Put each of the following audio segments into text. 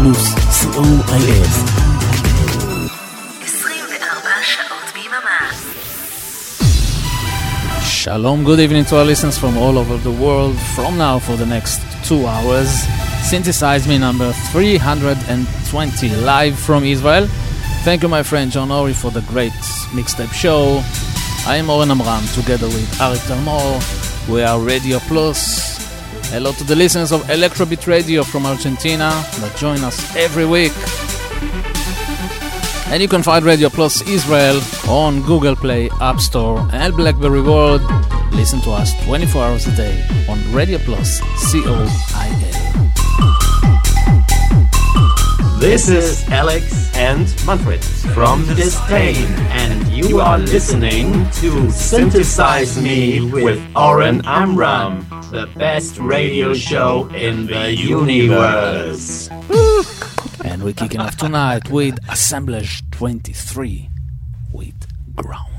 פלוס, co.il. 24 שעות ביממה. Shalom, good evening to our listeners from all over the world. From now for the next two hours, synthesize me number 320 live from Israel. Thank you, my friend John Ori, for the great mixtape show. I am Oren Amram together with Arik Talmor. We are Radio Plus. Hello to the listeners of Electrobit Radio from Argentina that join us every week. And you can find Radio Plus Israel on Google Play, App Store, and Blackberry World. Listen to us 24 hours a day on Radio Plus COIL. This is Alex and Manfred from Disdain, and you are listening to Synthesize Me with Oren Amram, the best radio show in the universe. And we're kicking off tonight with Assemblage 23 with Ground.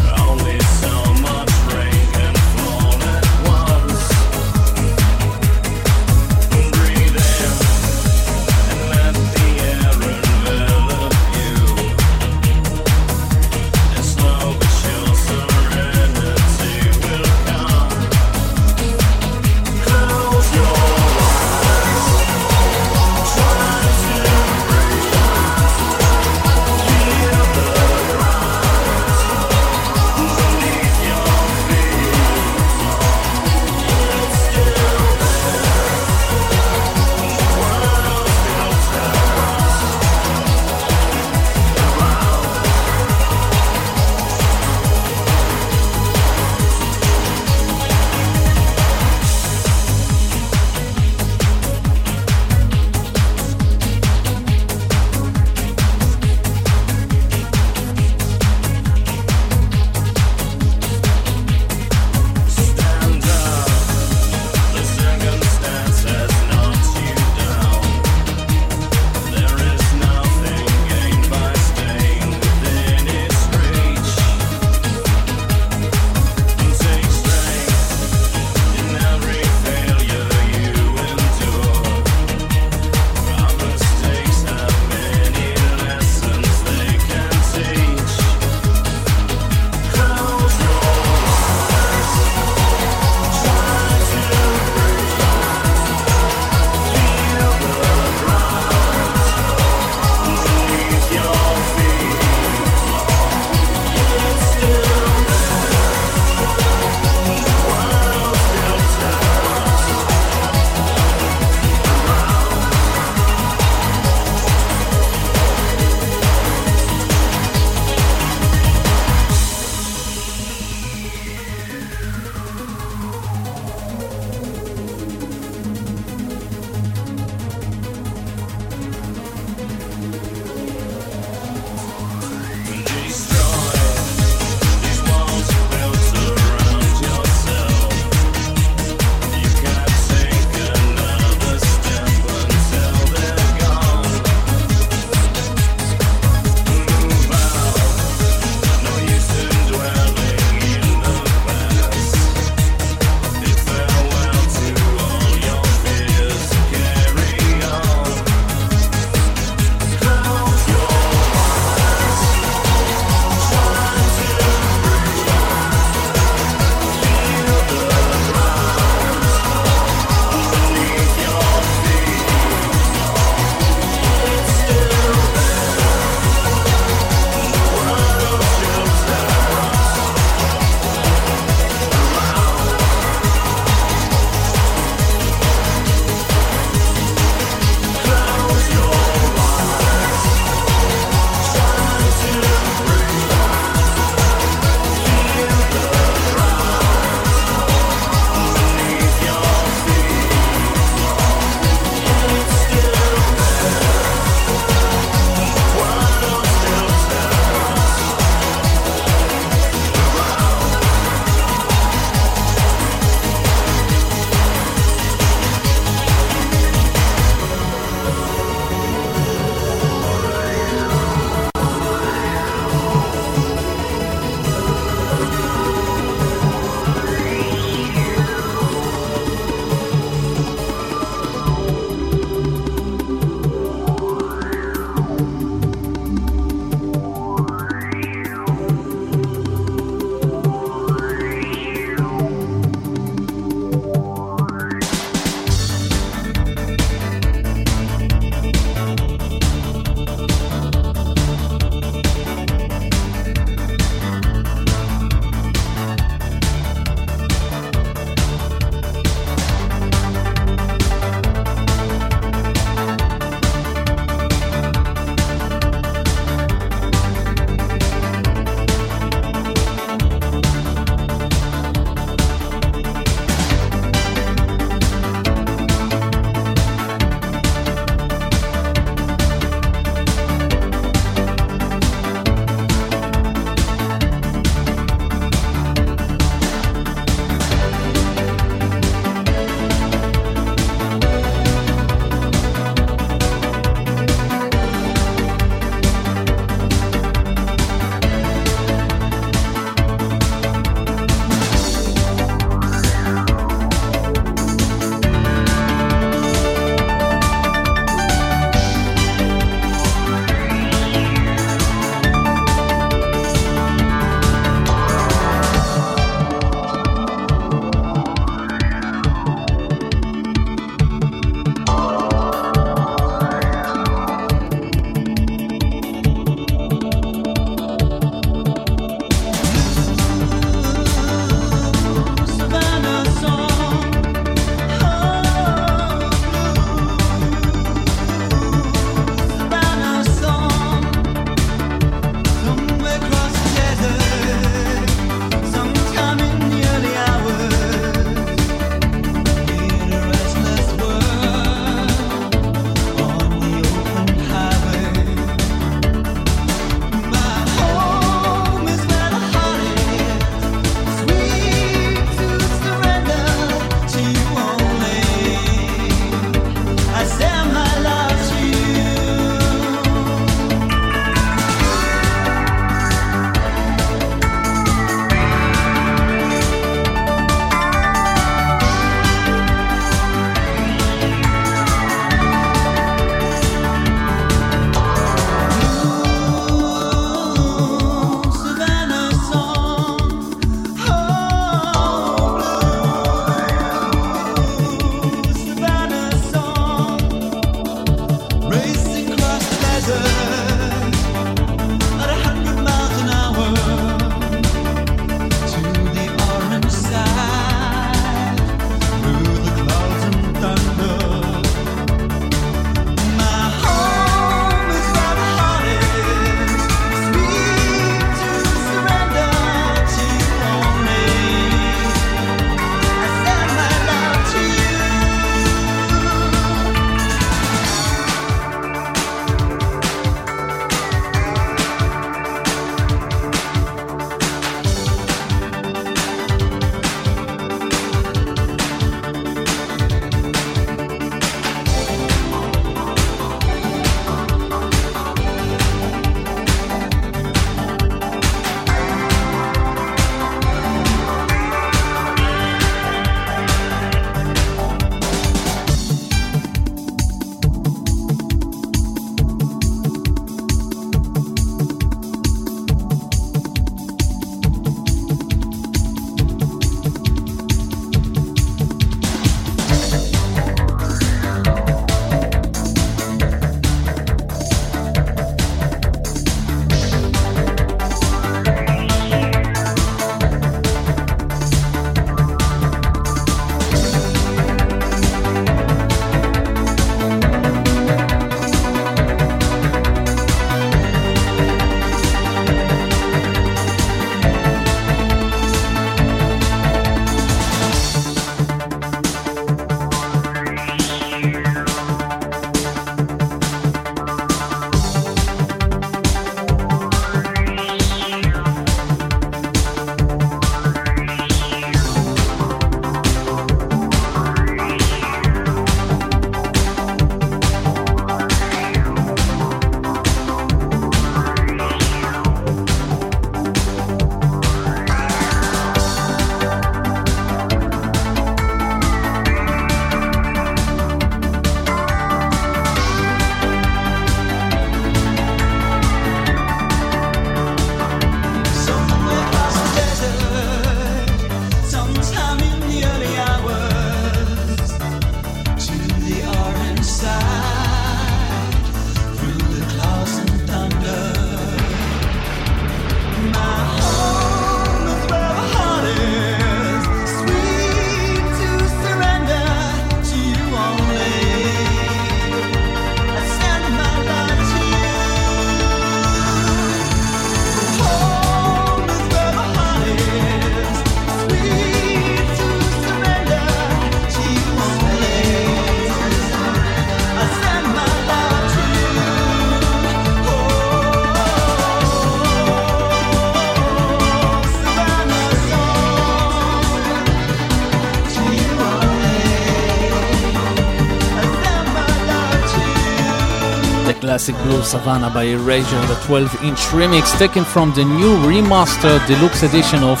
Blue Savannah by Erasure, the 12 inch remix taken from the new remastered deluxe edition of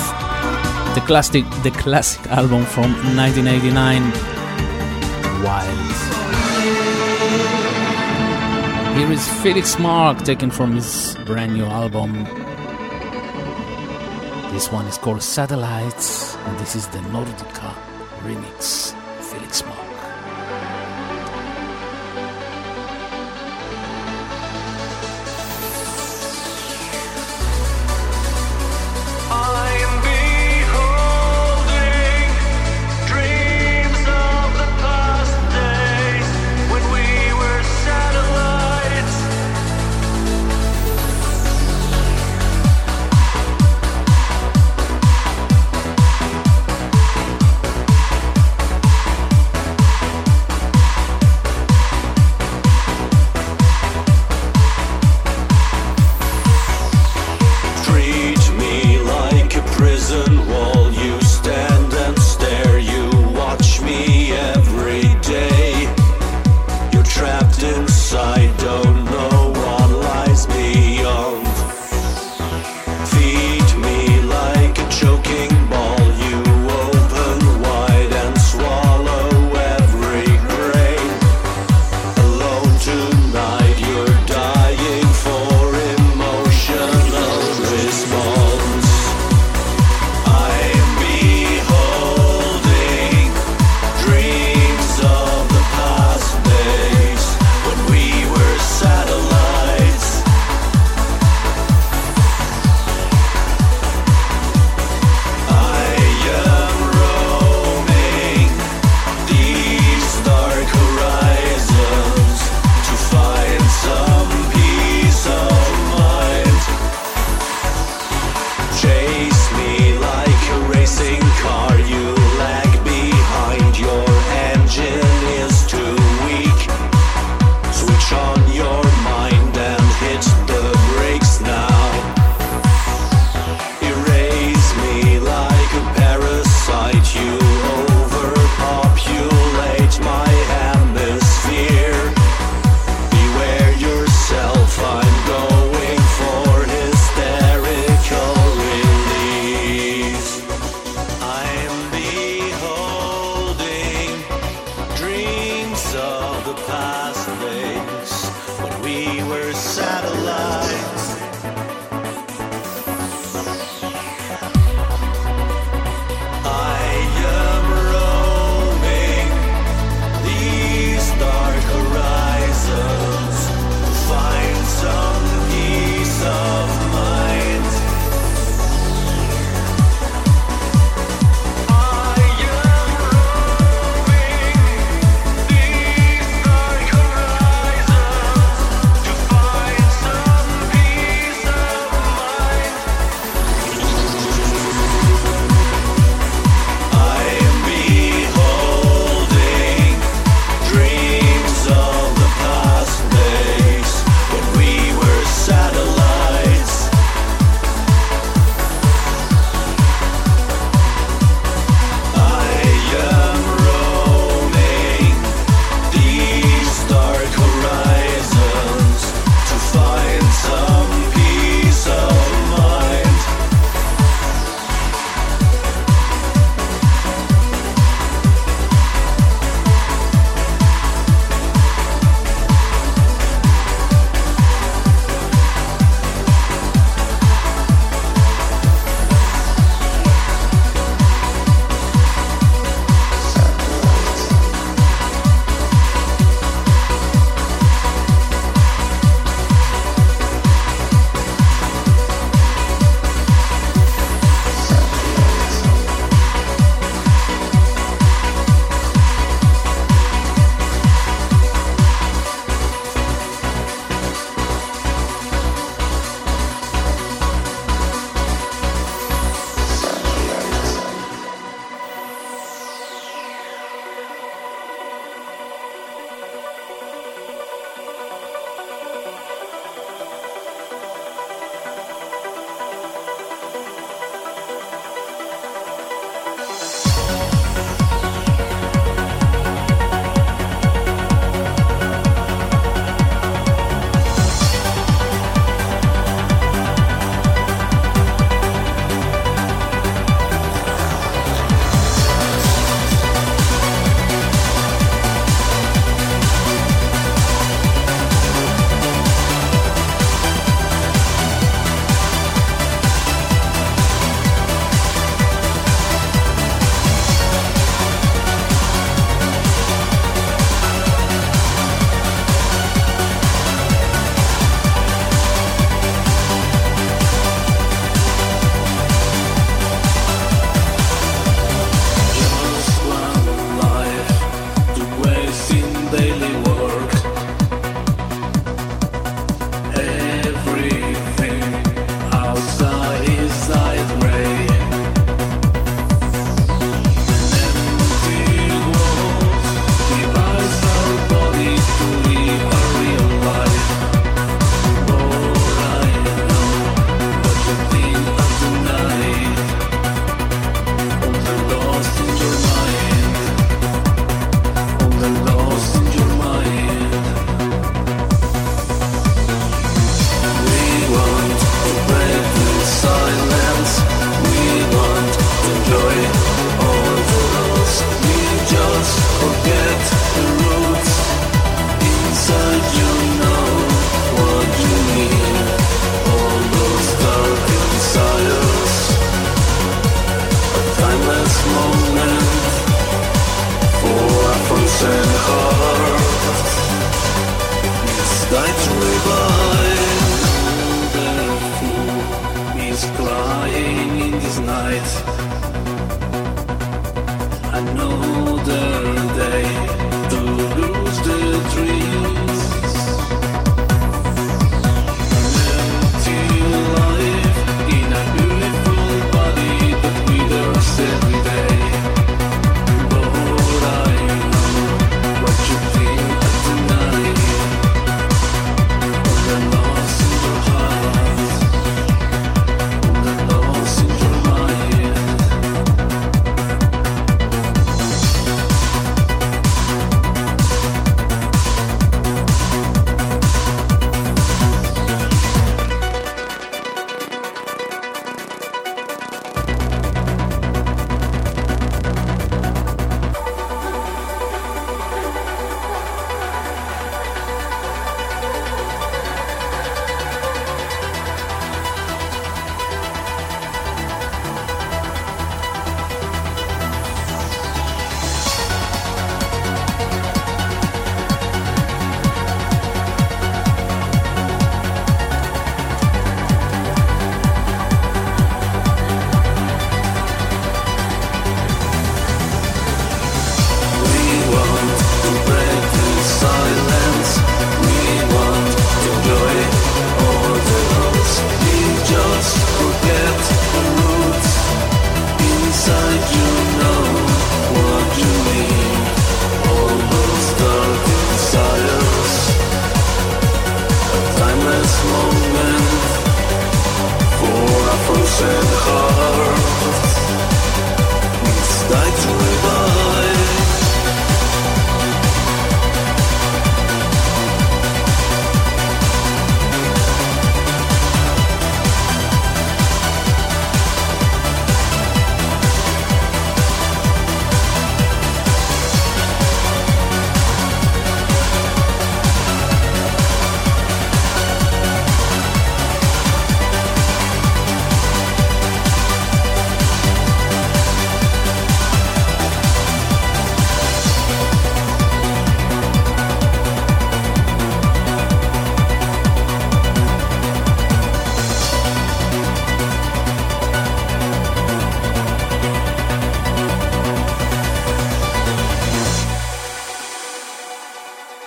the classic, the classic album from 1989, Wild. Here is Felix Marc taken from his brand new album. This one is called Satellites, and this is the Nordika remix.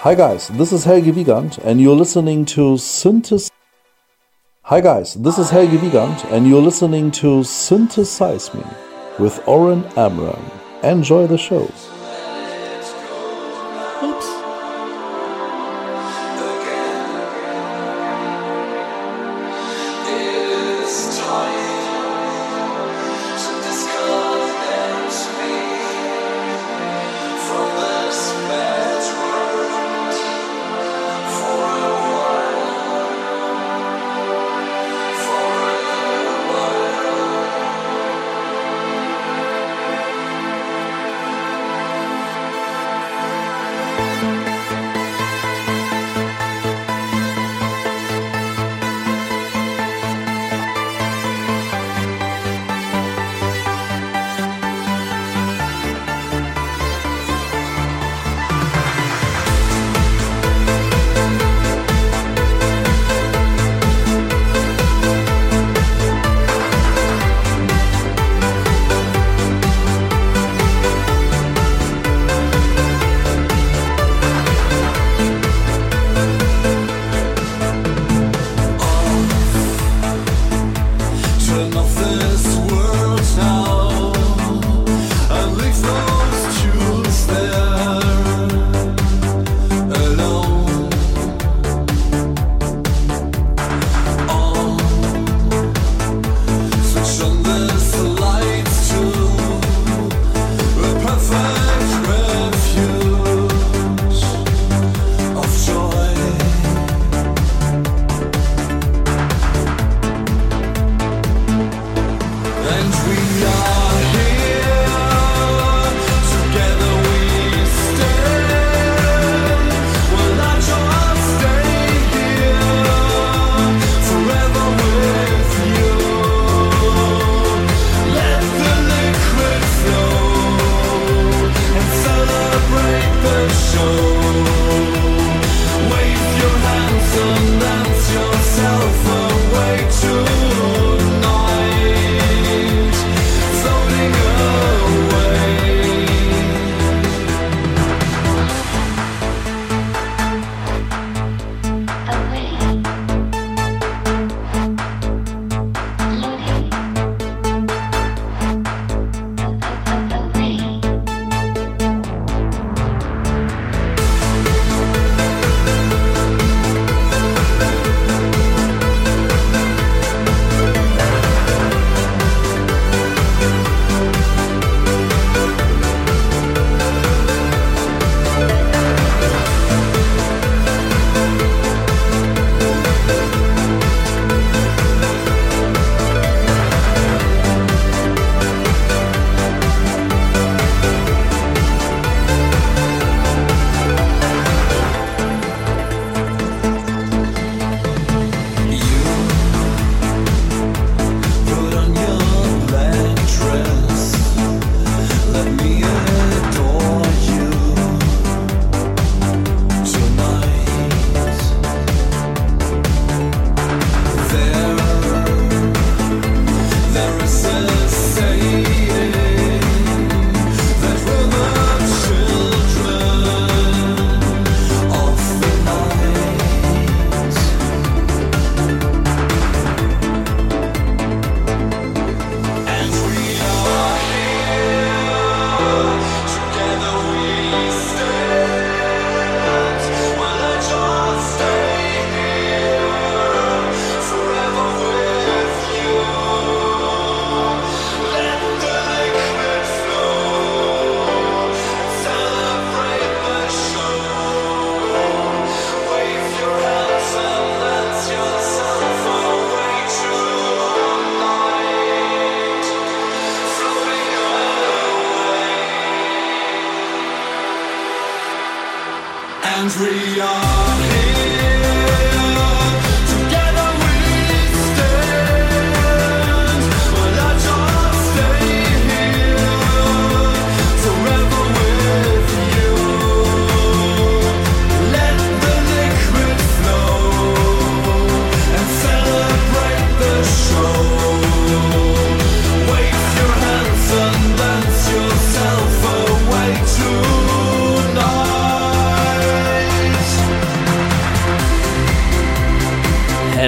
Hi guys, this is Helge Wiegand and you're listening to Synthesize. Hi guys, this is Helge Wiegand and you're listening to Synthesize Me with Oren Amram. Enjoy the show.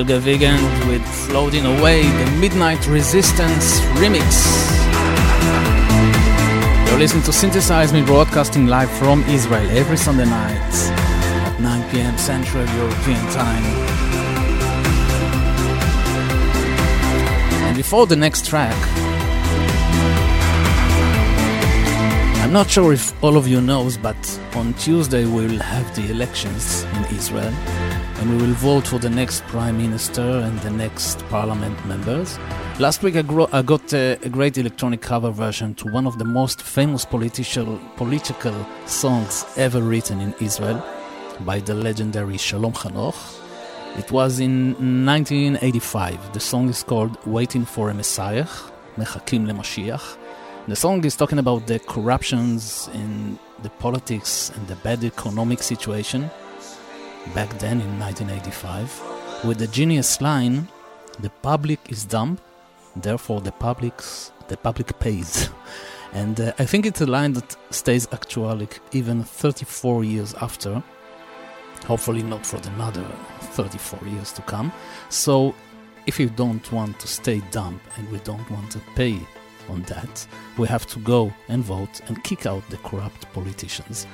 Helga Wiegand with Floating Away, the Midnight Resistance remix. You're listening to Synthesize Me broadcasting live from Israel every Sunday night at 9 pm Central European Time. And before the next track, I'm not sure if all of you knows, but on Tuesday we will have the elections in Israel and we will vote for the next prime minister and the next parliament members. Last week I, gro- I got a, a, great electronic cover version to one of the most famous political, political songs ever written in Israel by the legendary Shalom Chanoch. It was in 1985. The song is called Waiting for a Messiah, Mechakim LeMashiach. The song is talking about the corruptions in the politics and the bad economic situation back then in 1985 with the genius line the public is dumb therefore the public's the public pays. And uh, i think it's a line that stays actual even 34 years after hopefully not for another 34 years to come. So if you don't want to stay dumb and we don't want to pay on that we have to go and vote and kick out the corrupt politicians.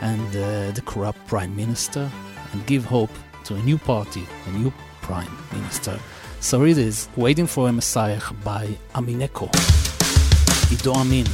And uh, the corrupt prime minister and give hope to a new party, a new prime minister. So it is Waiting for a Messiah by Amineko. Edo Amin.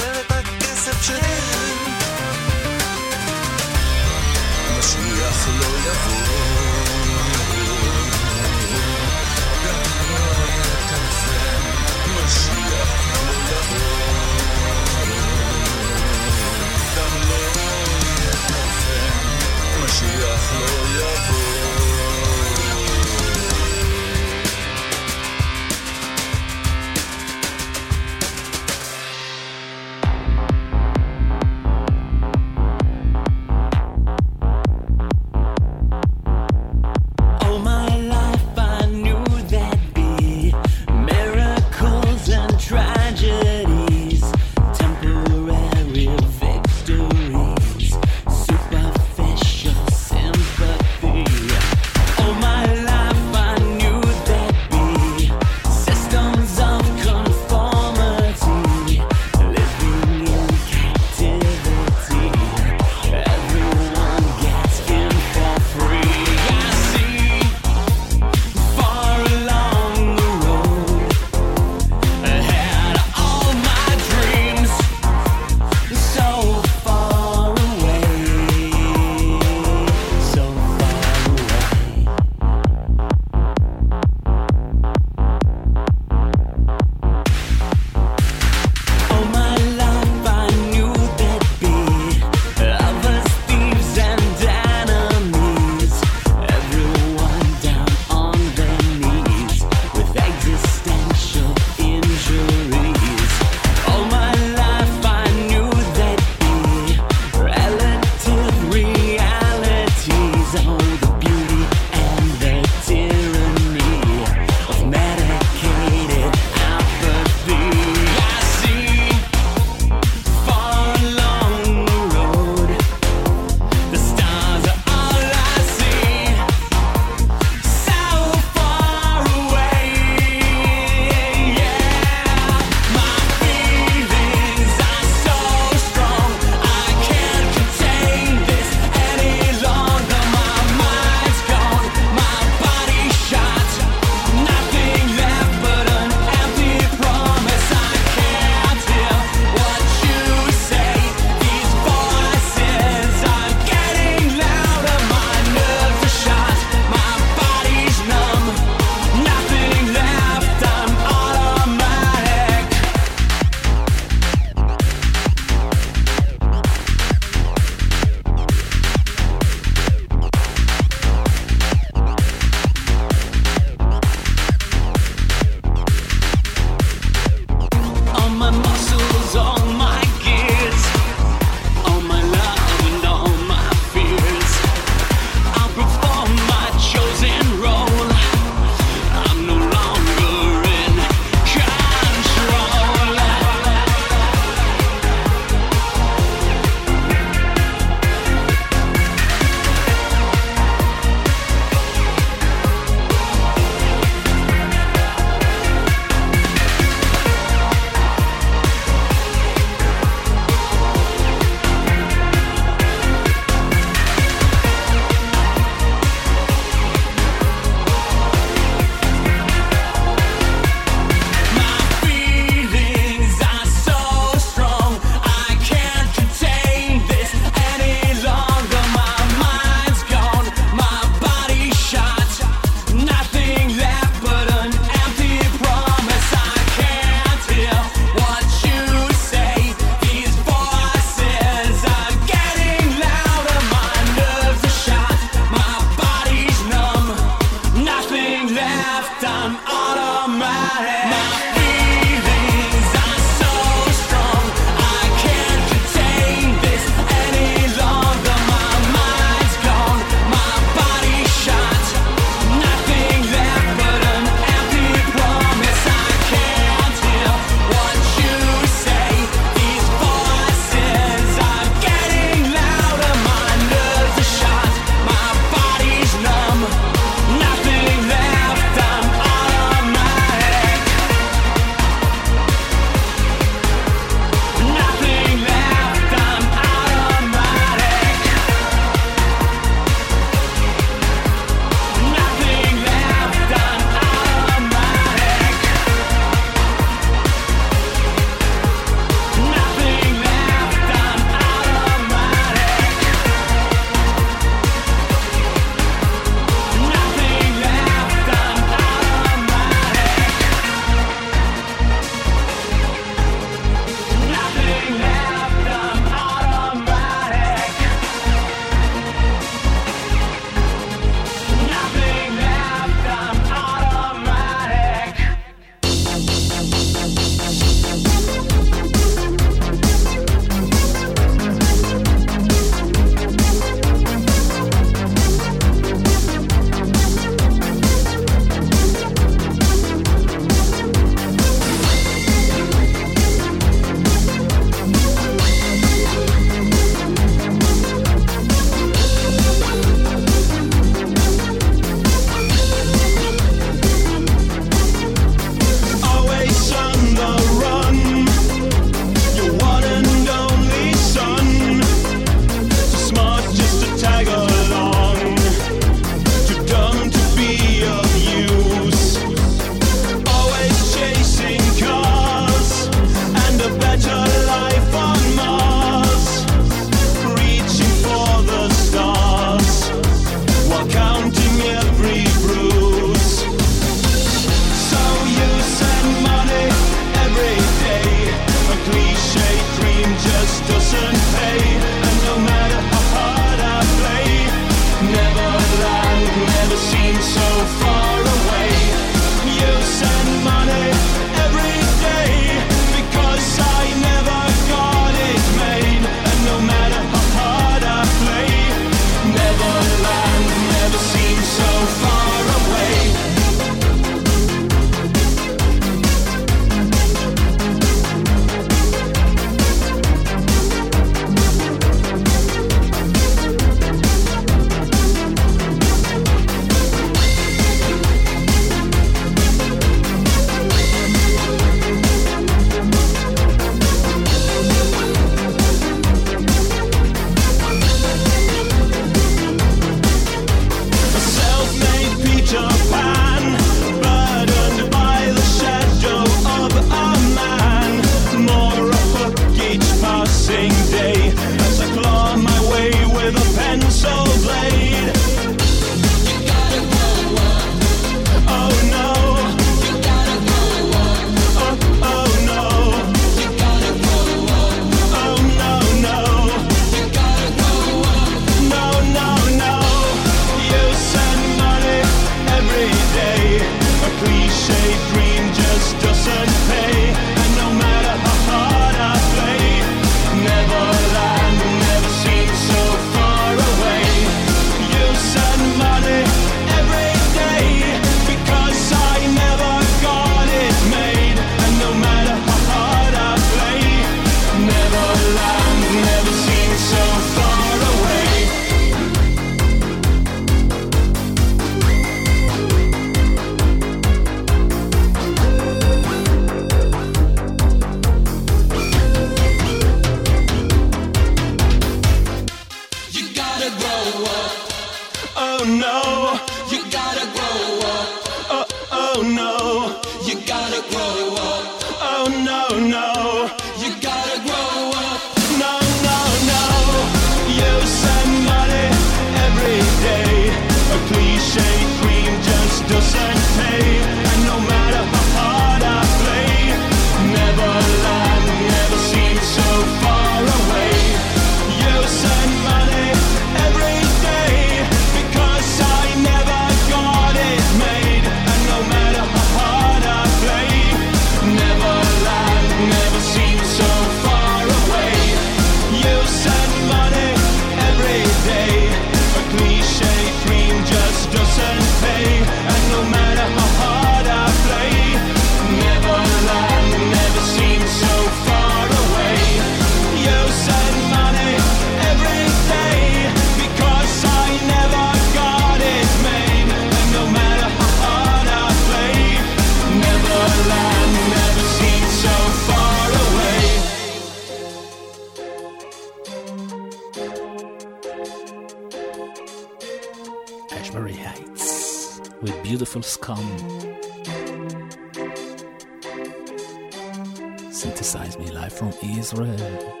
Synthesize Me live from Israel.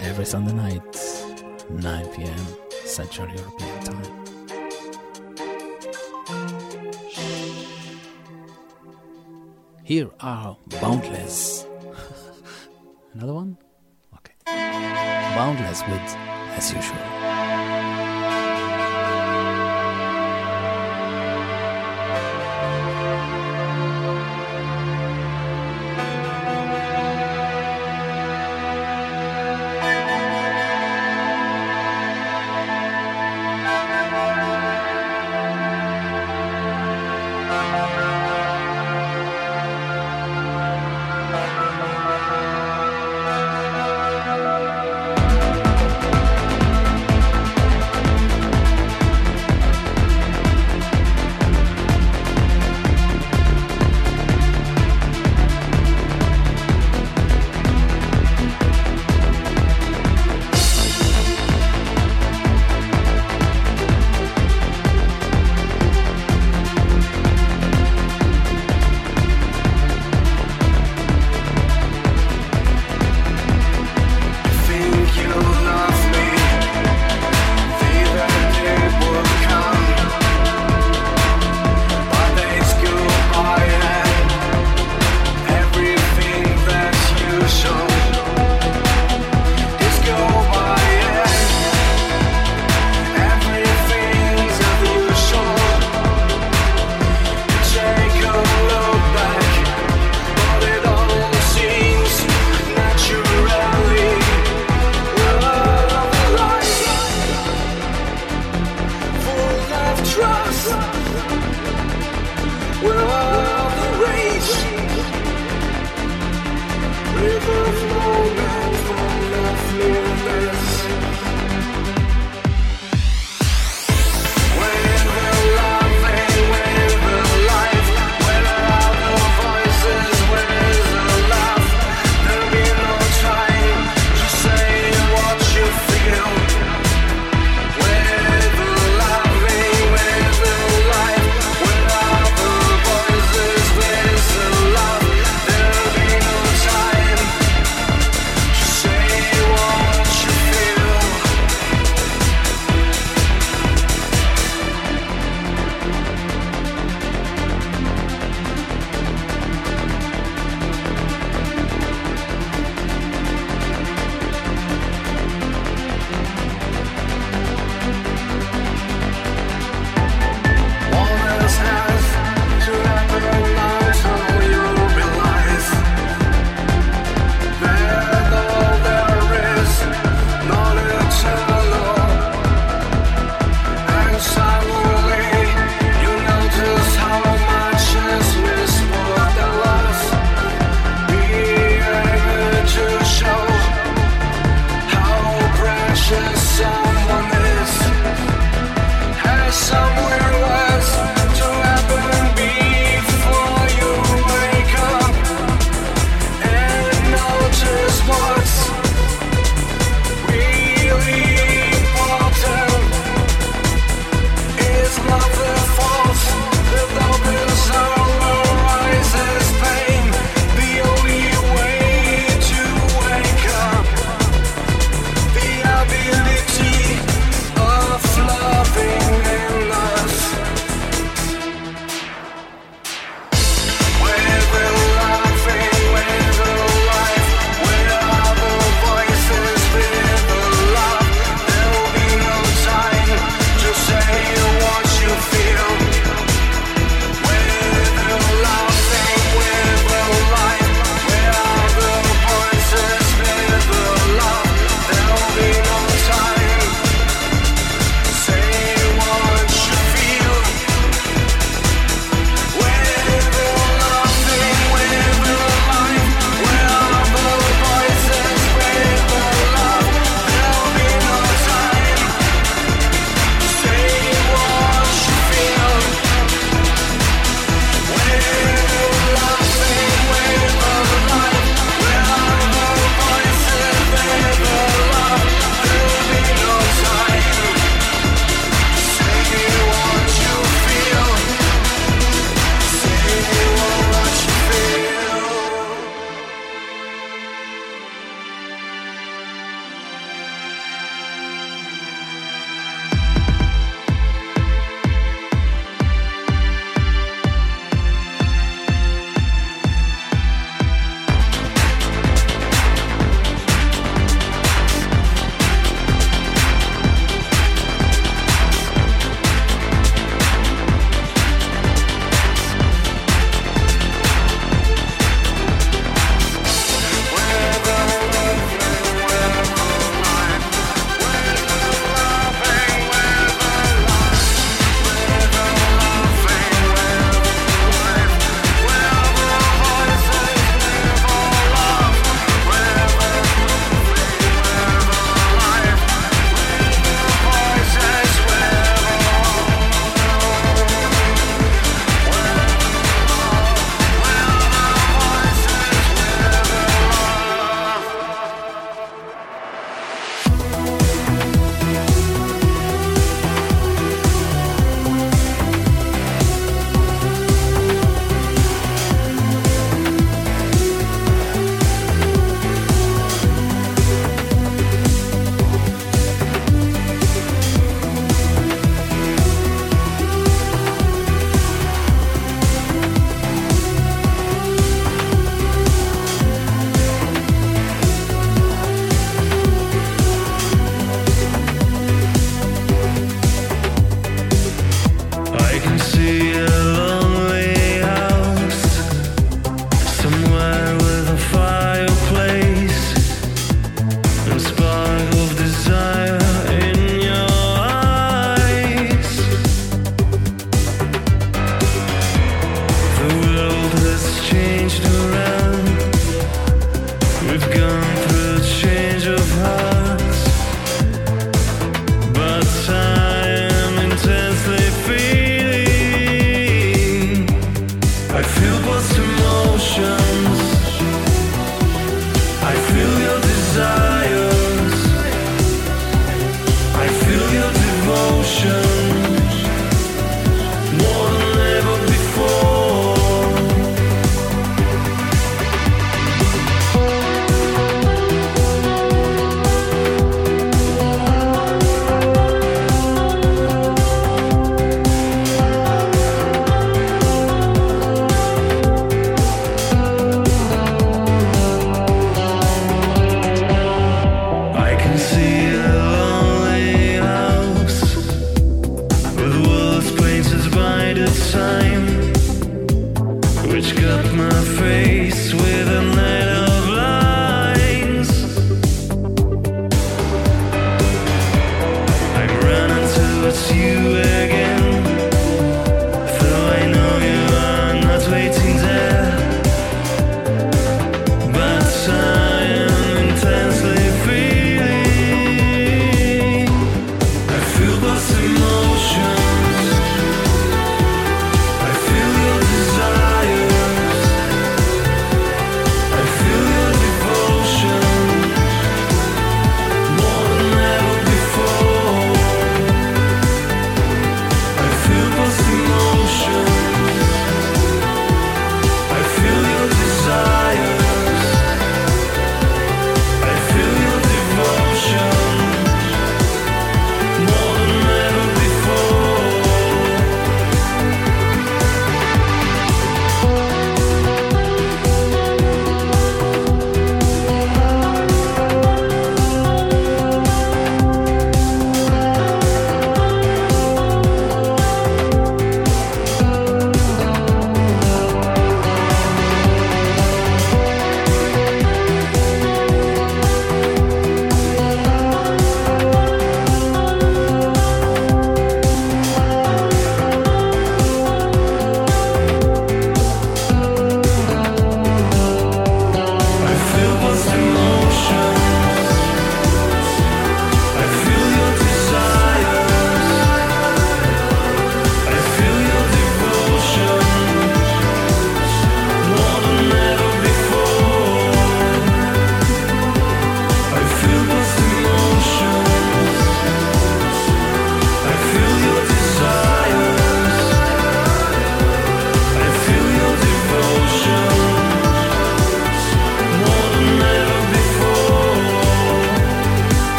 Every Sunday night, 9 pm Central European Time. Here are Boundlezz. Another one? Okay. Boundlezz with As Usual.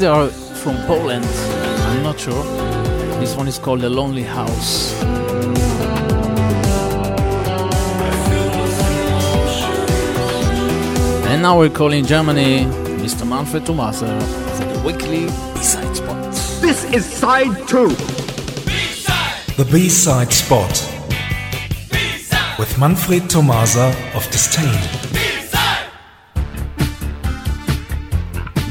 Think they are from Poland. I'm not sure. This one is called The Lonely House. And now we're calling Germany Mr. Manfred Thomaser for the weekly B-side spot. This is side two. The B-side spot with Manfred Thomaser of Disdain.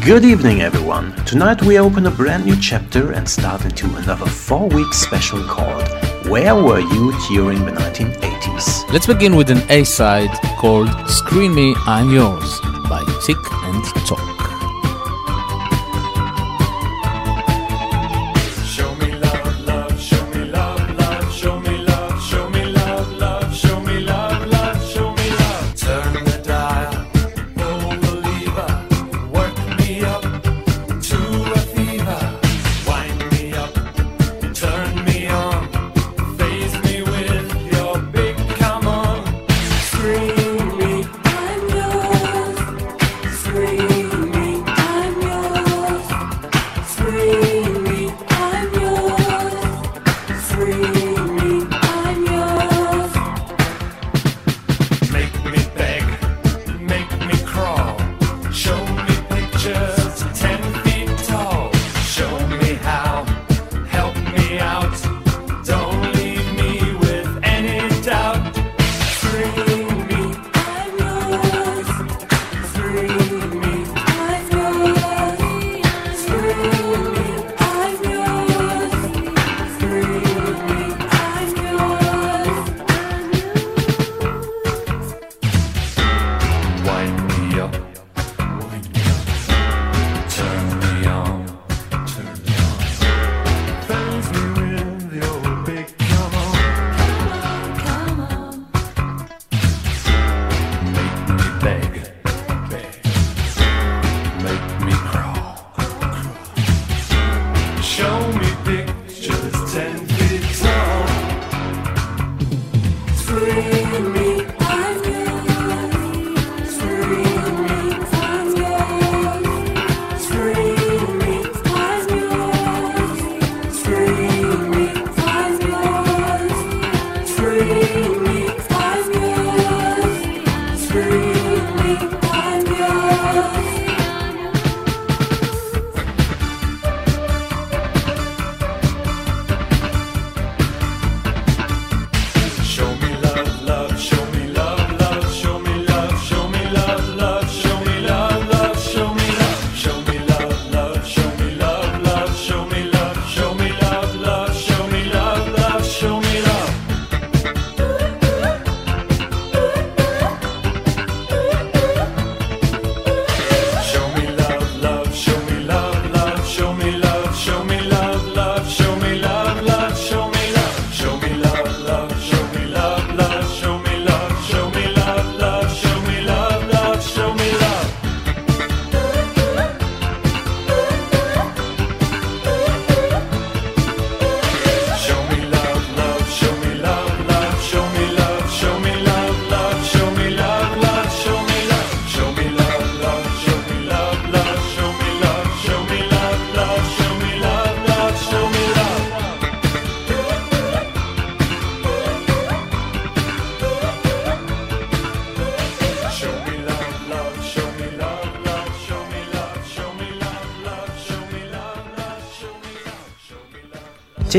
Good evening, everyone. Tonight we open a brand new chapter and start into another four week special called Where Were You During the 1980s? Let's begin with an A side called Screen Me, I'm Yours by Tik and Tok.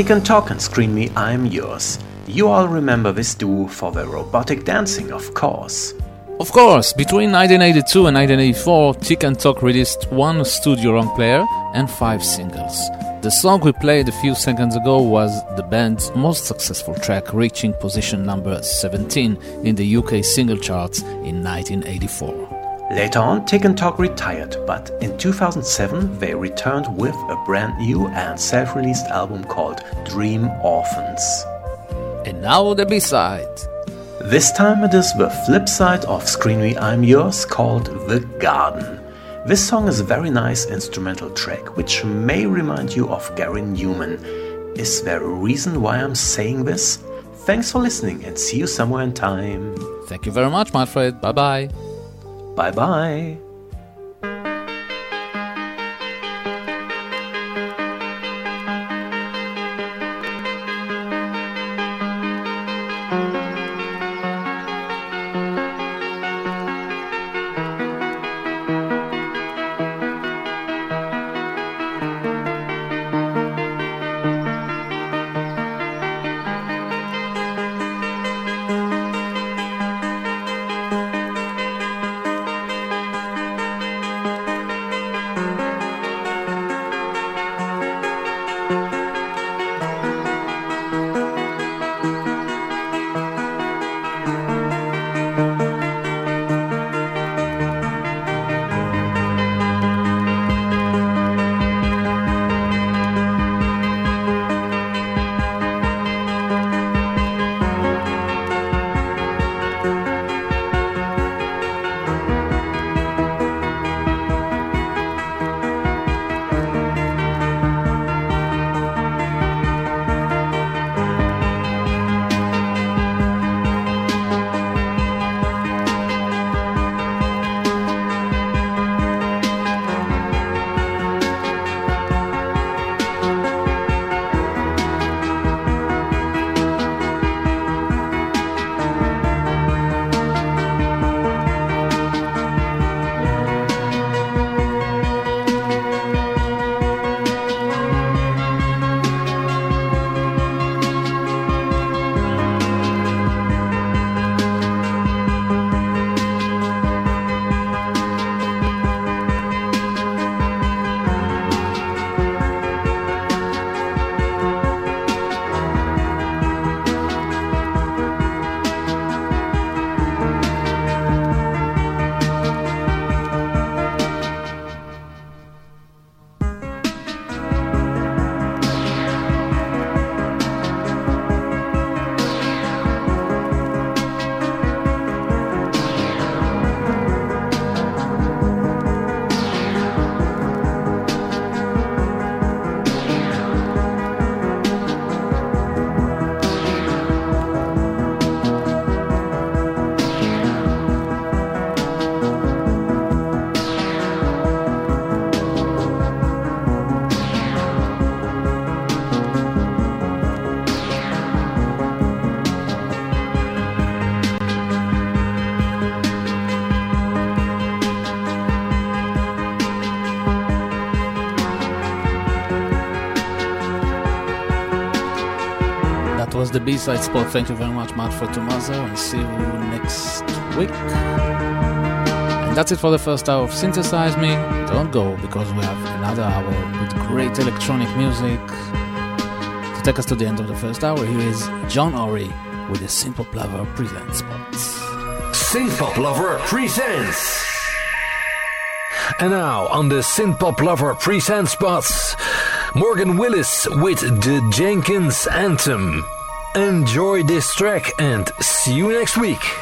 Tik and Tok and Screen Me I'm Yours. You all remember this duo for their robotic dancing, of course. Of course, between 1982 and 1984, Tik and Tok released one studio long player and five singles. The song we played a few seconds ago was the band's most successful track, reaching position number 17 in the UK single charts in 1984. Later on, Tik and Tok retired, but in 2007 they returned with brand new and self released album called Dream Orphans. And now the B side. This time it is the flip side of Screen Me I'm Yours called The Garden. This song is a very nice instrumental track, which may remind you of Gary Numan. Is there a reason why I'm saying this? Thanks for listening and see you somewhere in time. Thank you very much, Manfred. Bye bye. Bye bye. Was the B-side spot. Thank you very much, Matt, for Thomaser, and see you next week. And that's it for the first hour of Synthesize Me. Don't go, because we have another hour with great electronic music. To take us to the end of the first hour, here is John Ory with the Synth Lover Presents Spots. Synth Lover Presents! And now, on the Synth Lover Presents Spots, Morgan Willis with the Jenkins Anthem. Enjoy this track and see you next week.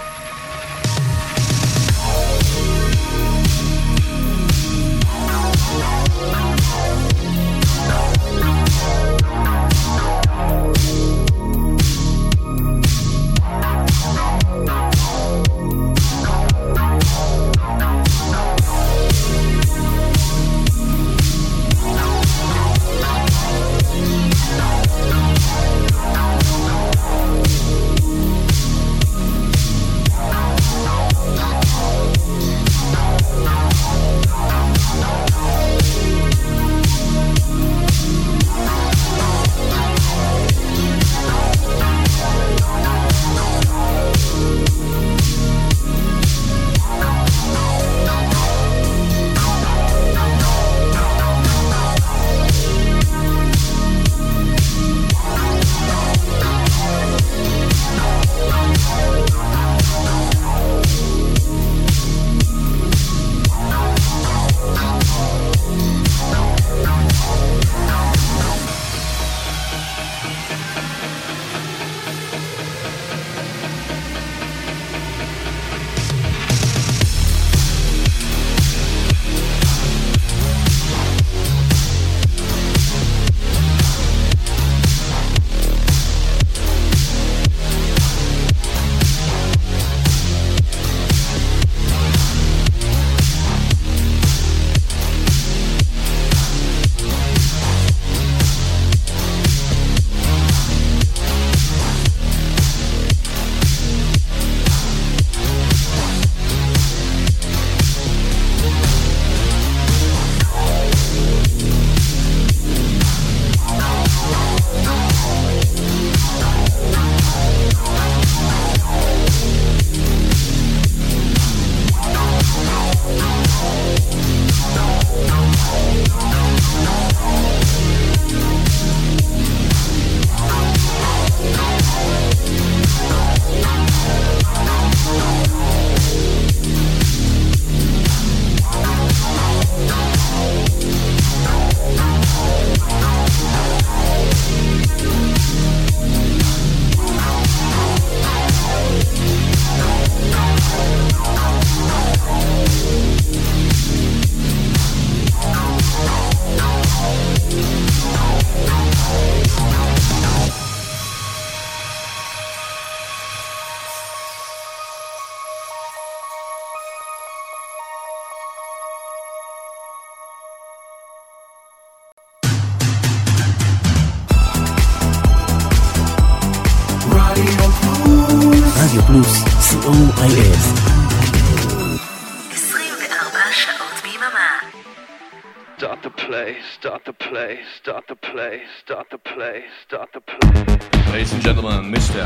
start the play, start the play, start the play, start the play. Ladies and gentlemen, Mr.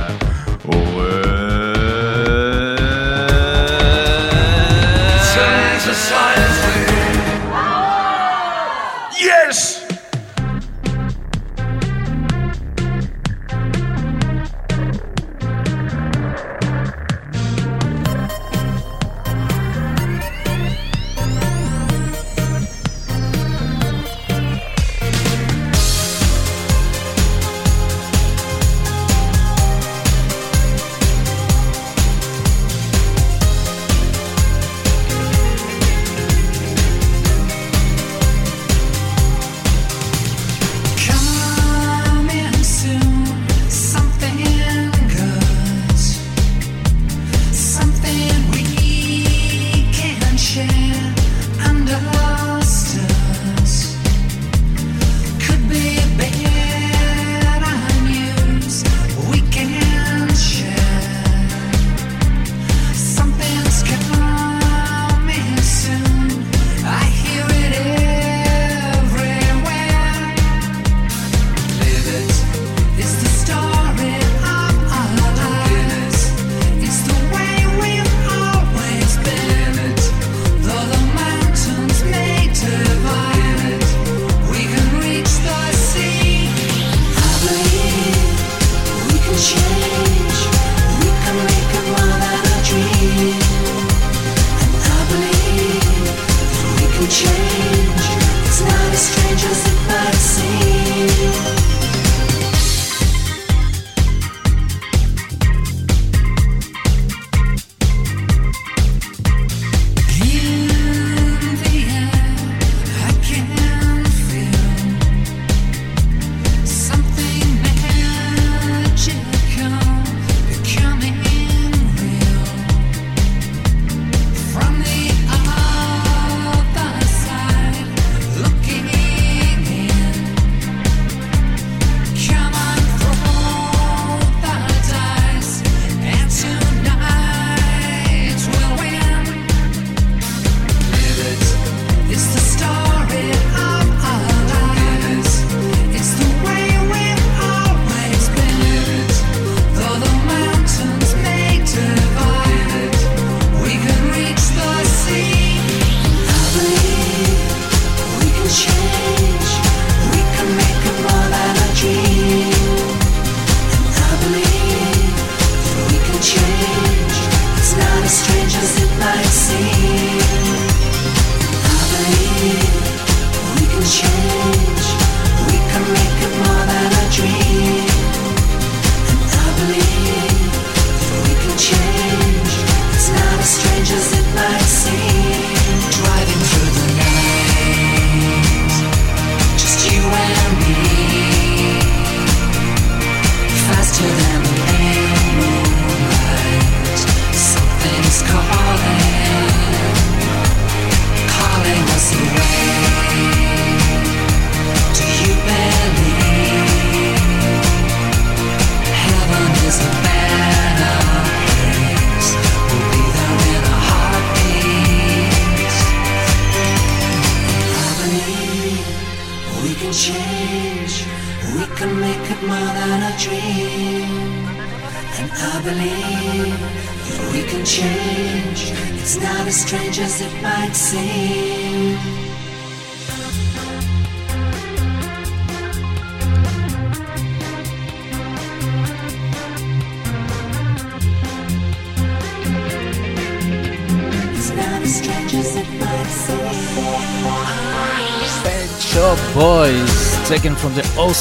Owen. Yes!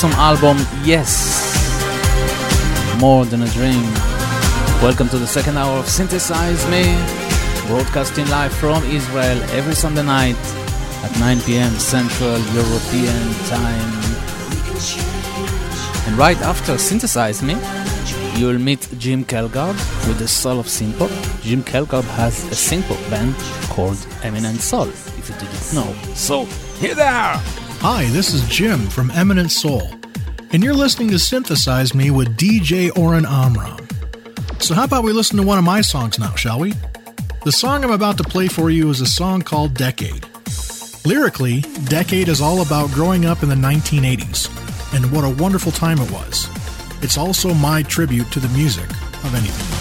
awesome album, Yes, More Than a Dream. Welcome to the second hour of Synthesize Me, broadcasting live from Israel every Sunday night at 9 pm Central European Time. And right after Synthesize Me, you'll meet Jim Kelgard with the Soul of Synthpop. Jim Kelgard has a synthpop band called Eminent Soul, if you didn't know. So, here they are! Hi, this is Jim from Eminent Soul, and you're listening to Synthesize Me with DJ Oren Amram. So, how about we listen to one of my songs now, shall we? The song I'm about to play for you is a song called Decade. Lyrically, Decade is all about growing up in the 1980s, and what a wonderful time it was. It's also my tribute to the music of anything.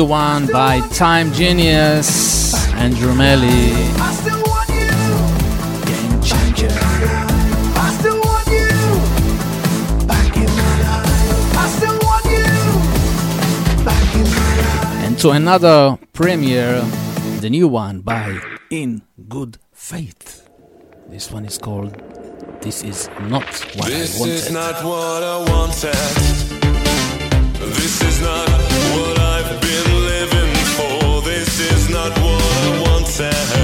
One by Time Genius, Andrew Melly. I still want you. Game changer. I still want you. Back in my life. I still want you. Back in my life. And to another premiere, the new one by In Good Faith. This one is called This Is Not What This I Wanted. is not what I wanted. This is not What I wanted.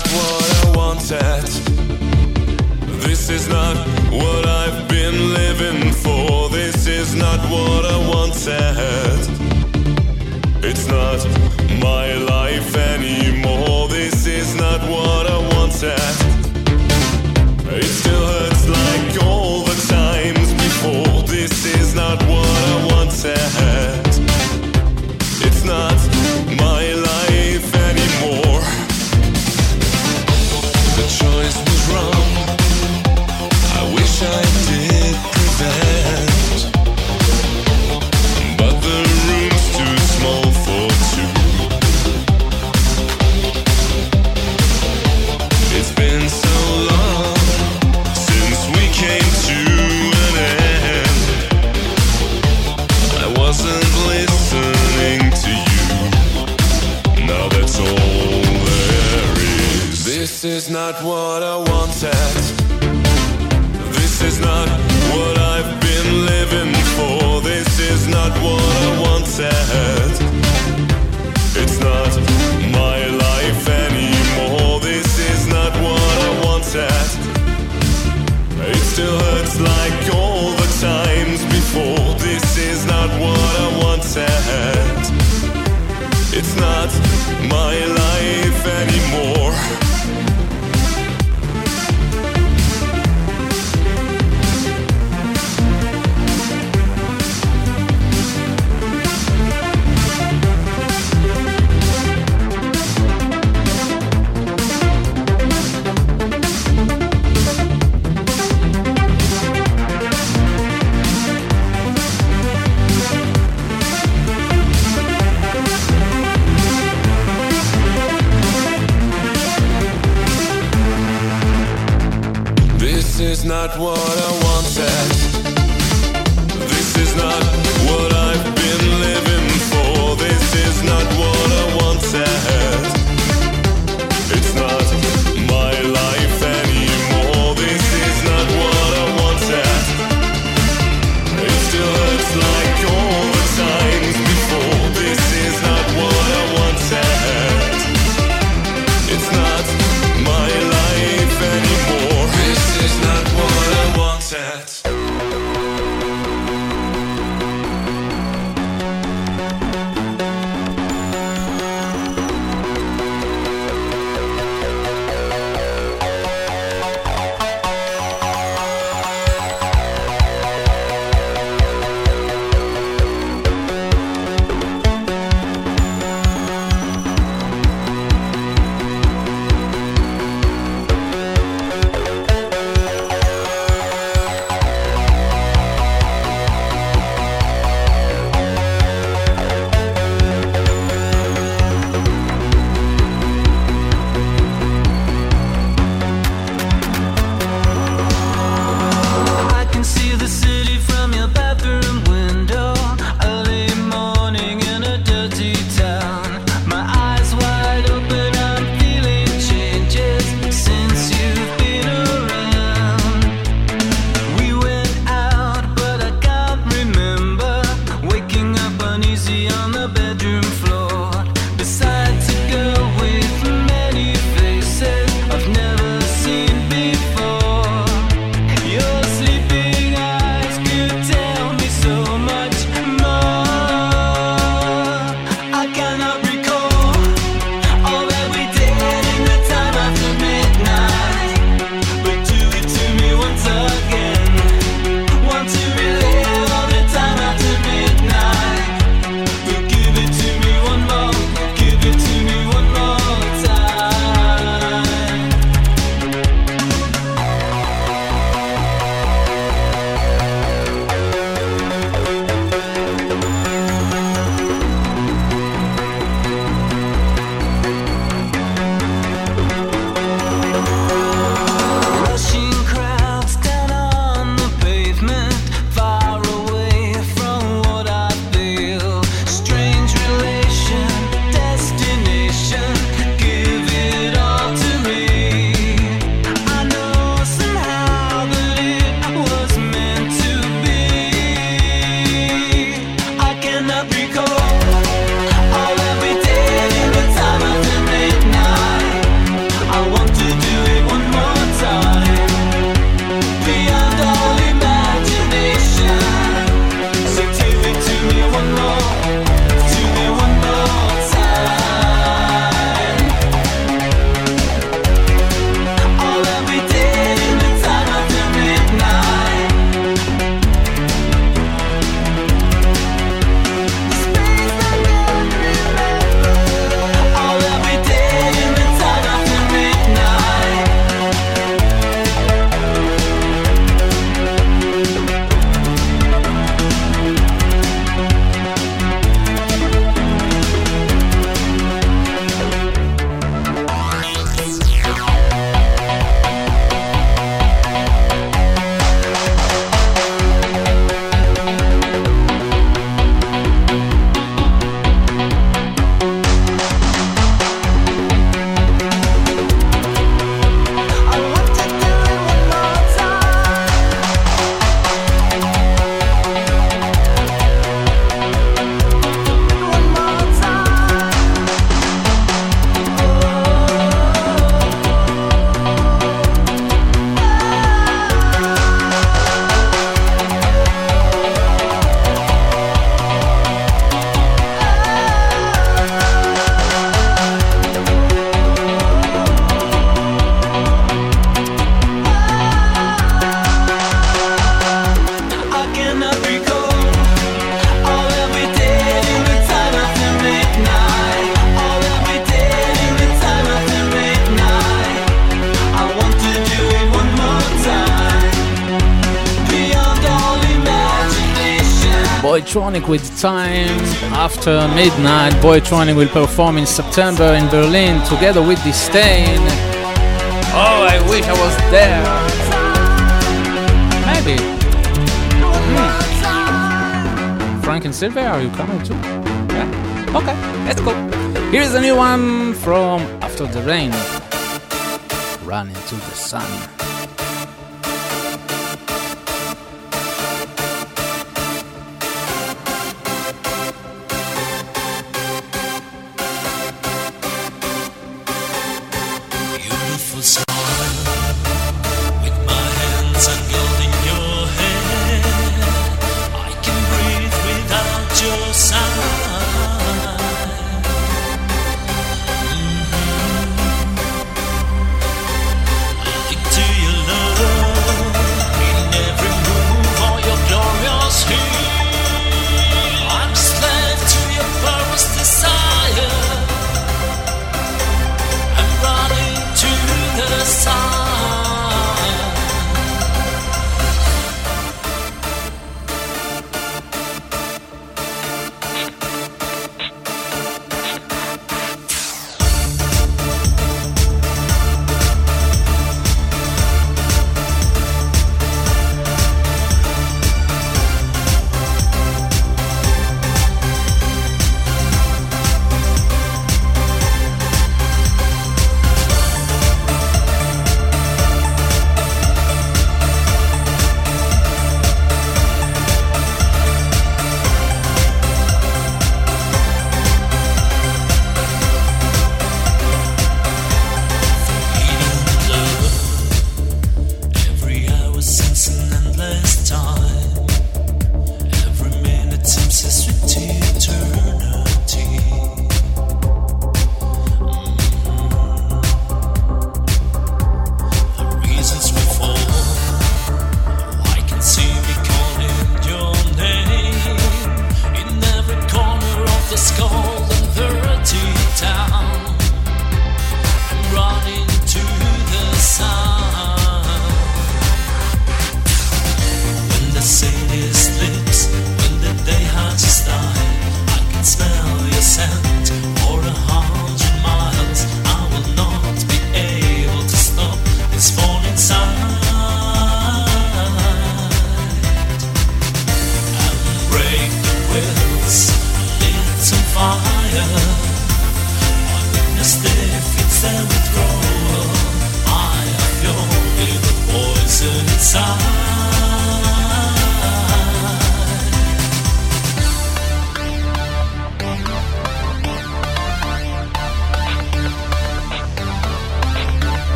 Not what I wanted. This is not what I've been living for. This is not what I wanted. It's not my life anymore. This is not what I wanted. It still hurts like all the times before. This is not what I wanted. Not what I wanted. This is not what I've been living for. This is not what I wanted. It's not my life anymore. This is not what I wanted. It still hurts like all the times before. This is not what I wanted. It's not my life anymore. With Time. After midnight, Boytronic will perform in September in Berlin together with Disdain. Oh, I wish I was there. Maybe. Hmm. Frank and Sylvia, are you coming too? Yeah. Okay, let's go. Here's a new one from After the Rain. Run into the sun.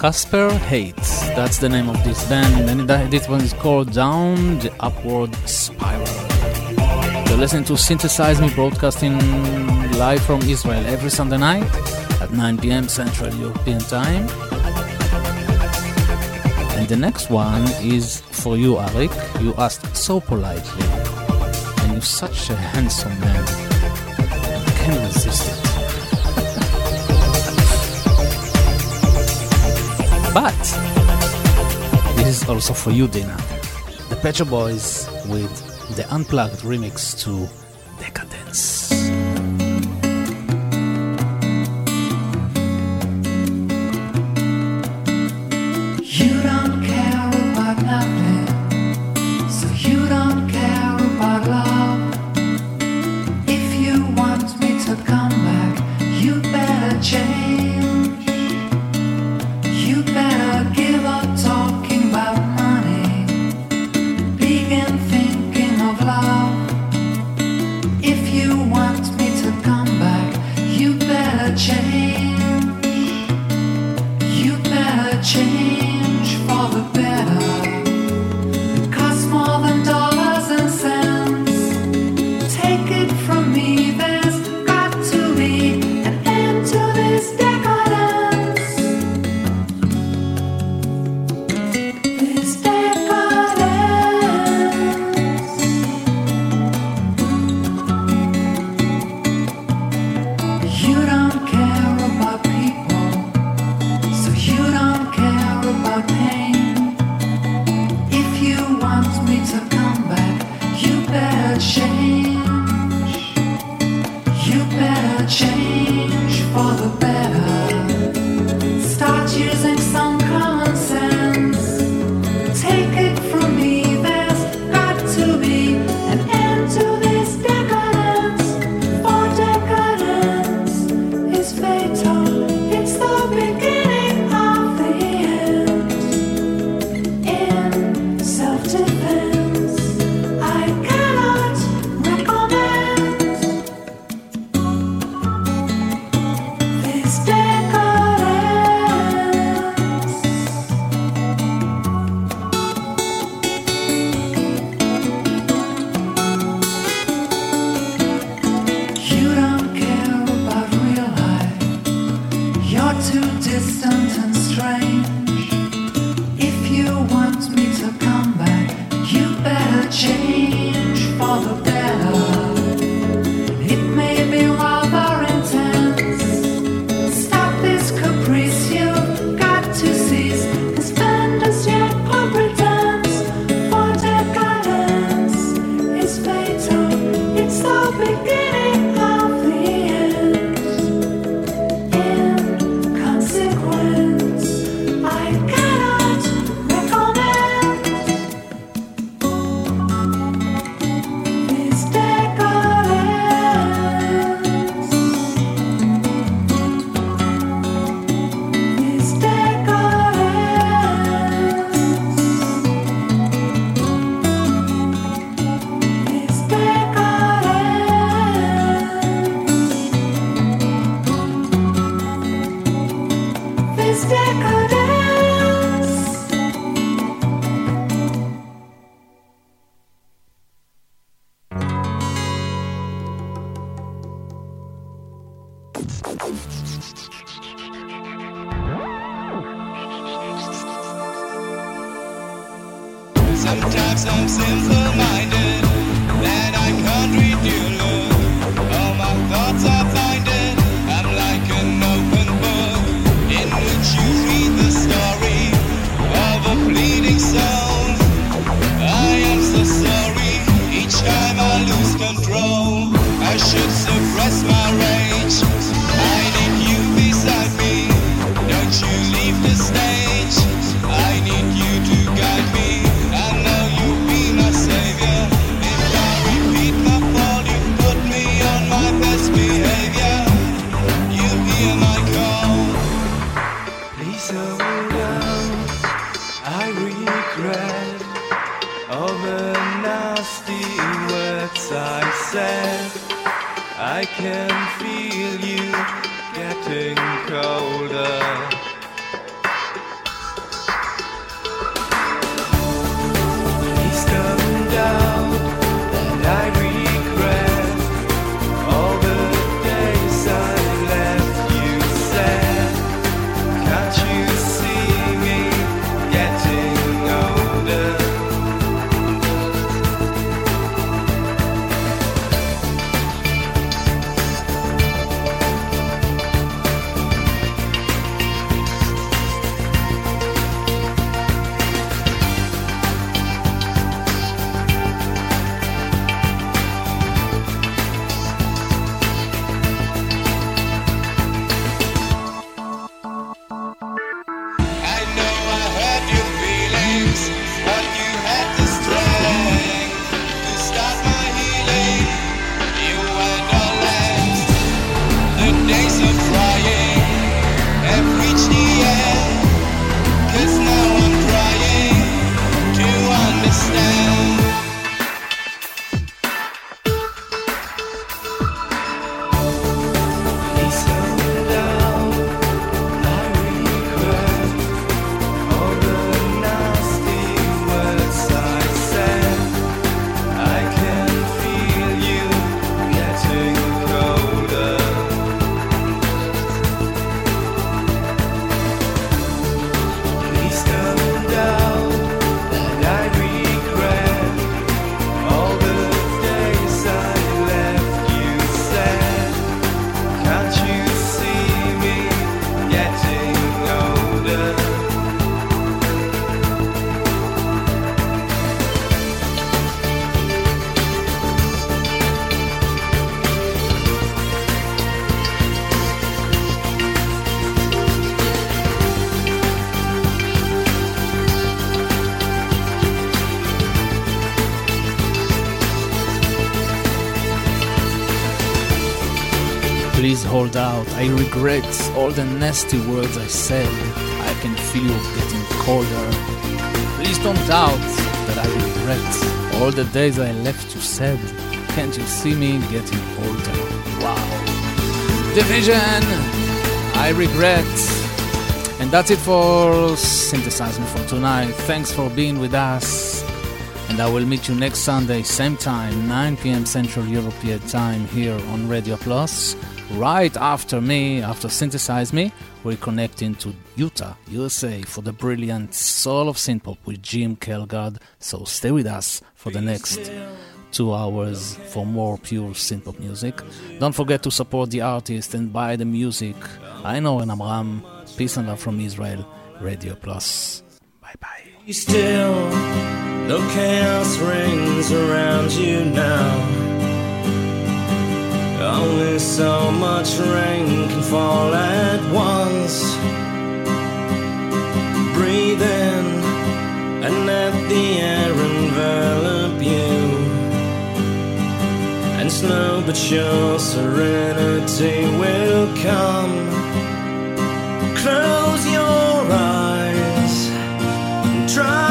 Casper Hates, that's the name of this band, and this one is called Down the Upward Spiral. You're listening to Synthesize Me broadcasting live from Israel every Sunday night at 9 pm Central European Time. And the next one is for you, Arik. You asked so politely, and you're such a handsome man. I can't resist it. But this is also for you, Dina. The Pet Boys with the unplugged remix to Sometimes I'm simple-minded I can't read. All my thoughts are blinded. I'm like an open book in which you read the story of a soul. I am so sorry each time I lose control. I should suppress my rage. I regret all the nasty words I said. I can feel getting colder. Please don't doubt that I regret all the days I left you sad. Can't you see me getting older? Wow. Division! I regret. And that's it for Synthesize Me for tonight. Thanks for being with us. And I will meet you next Sunday, same time, 9 p.m. Central European time here on Radio Plus. Right after me, after Synthesize Me, we're connecting to Utah, USA for the brilliant Soul of Synthpop with Jim Kelgard. So stay with us for the next two hours for more pure synthpop music. Don't forget to support the artist and buy the music. I know and Amram. Peace and love from Israel. Radio Plus. Bye bye. You still, though chaos reigns around you now. Only so much rain can fall at once. Breathe in and let the air envelop you. And slow but sure serenity will come. Close your eyes and try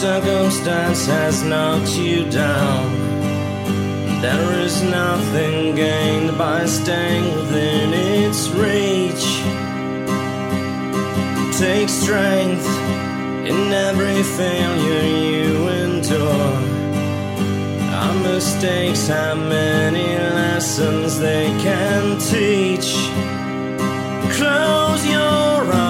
circumstance has knocked you down. There is nothing gained by staying within its reach. Take strength in every failure you endure. Our mistakes have many lessons they can teach. Close your eyes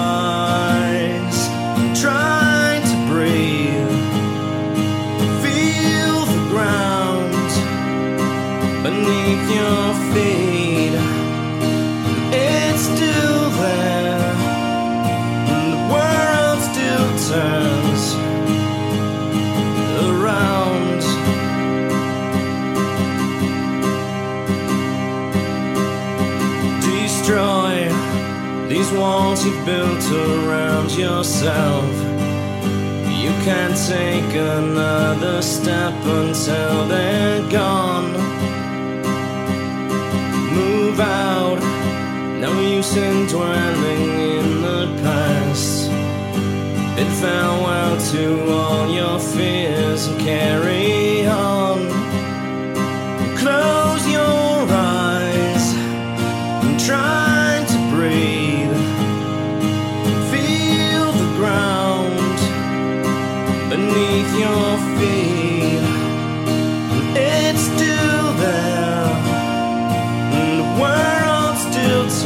you've built around yourself. You can't take another step until they're gone. Move out, no use in dwelling in the past. Bid farewell to all your fears and carry on. Close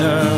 still